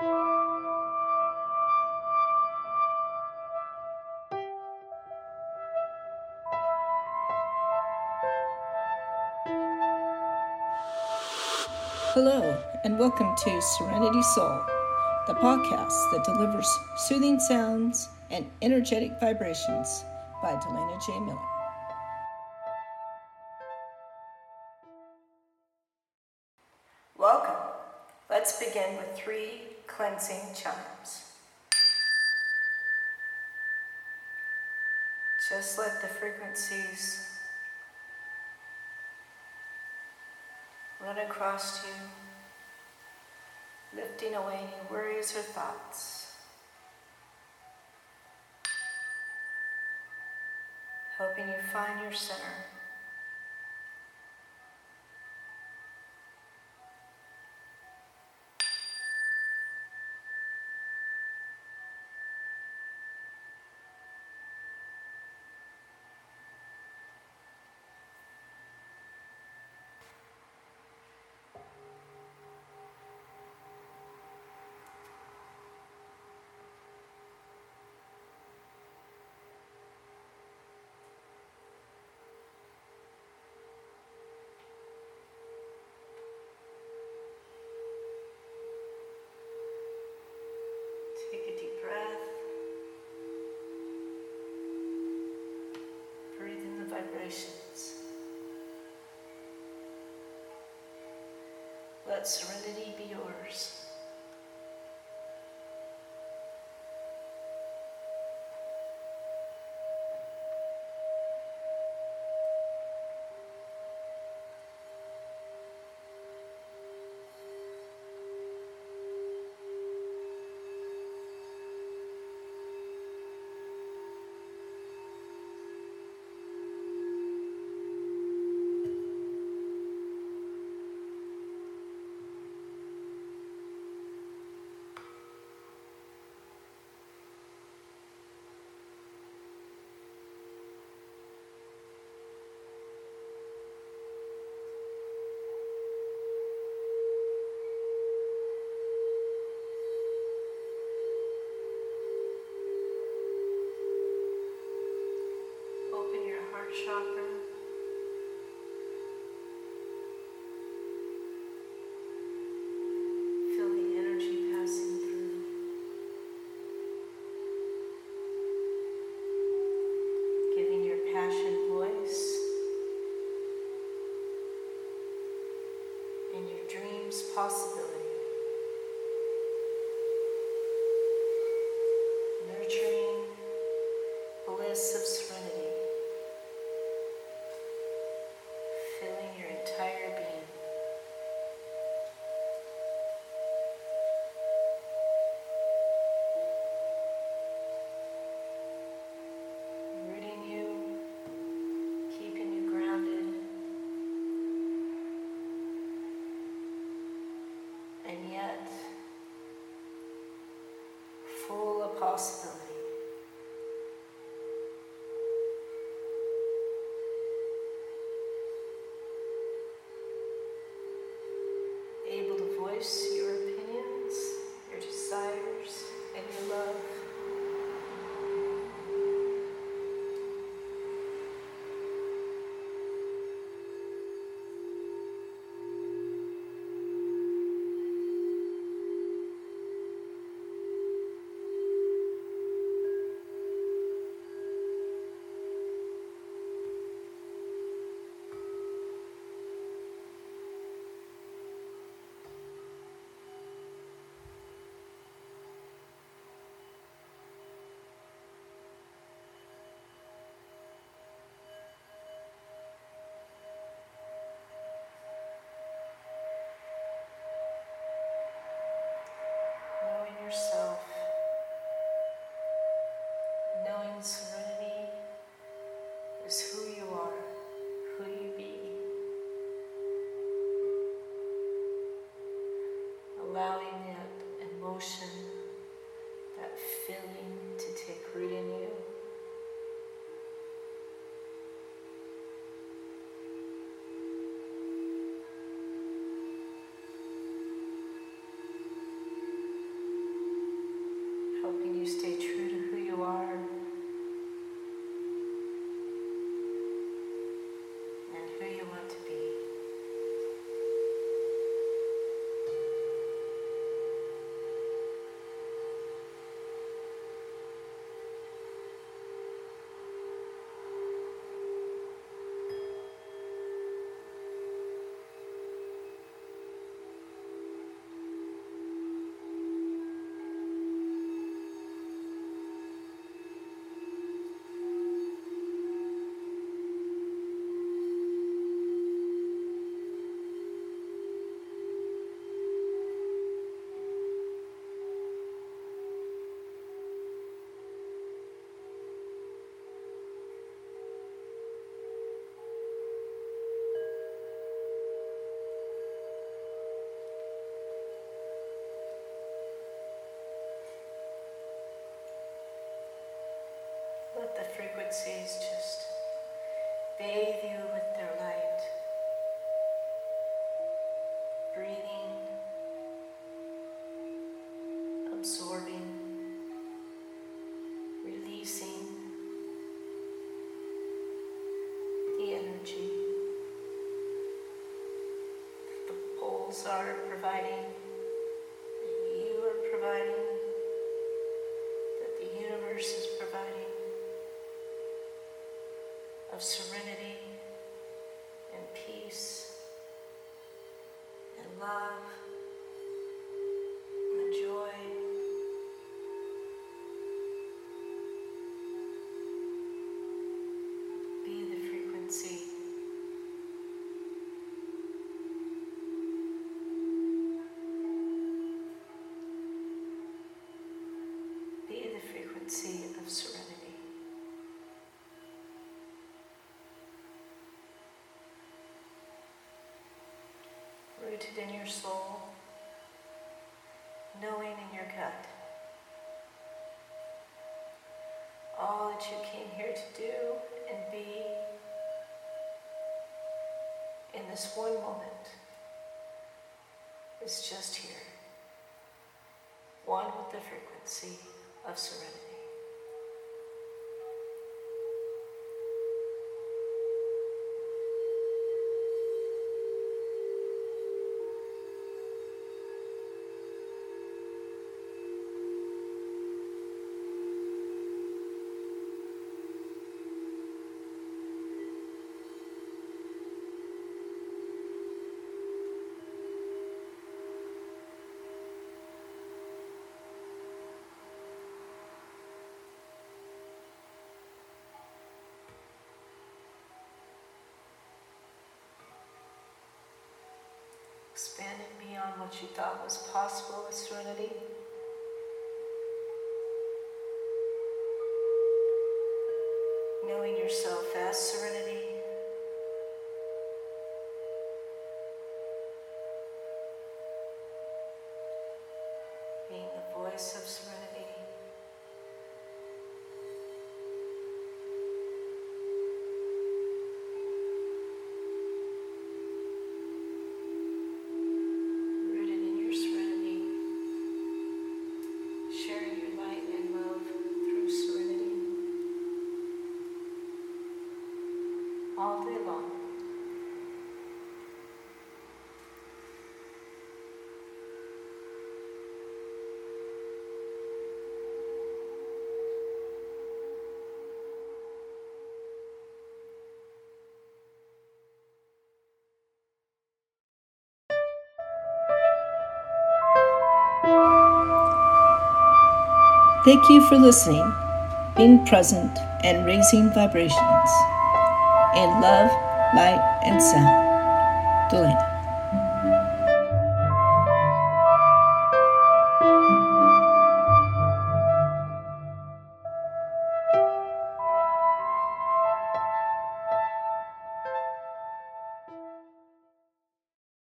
Hello, and welcome to Serenity Soul, the podcast that delivers soothing sounds and energetic vibrations by Delana J. Miller. Welcome. Let's begin with three cleansing chimes. Just let the frequencies run across you, lifting away any worries or thoughts, helping you find your center. Let serenity bliss Deus. Frequencies just bathe you with their light. Breathing, absorbing, releasing the energy. The poles are providing, In your soul, knowing in your gut all that you came here to do and be in this one moment is just here, one with the frequency of serenity. Expanding beyond what you thought was possible with serenity. Knowing yourself as serenity. Being the voice of serenity. Thank you for listening, being present, and raising vibrations in love, light, and sound. Delana.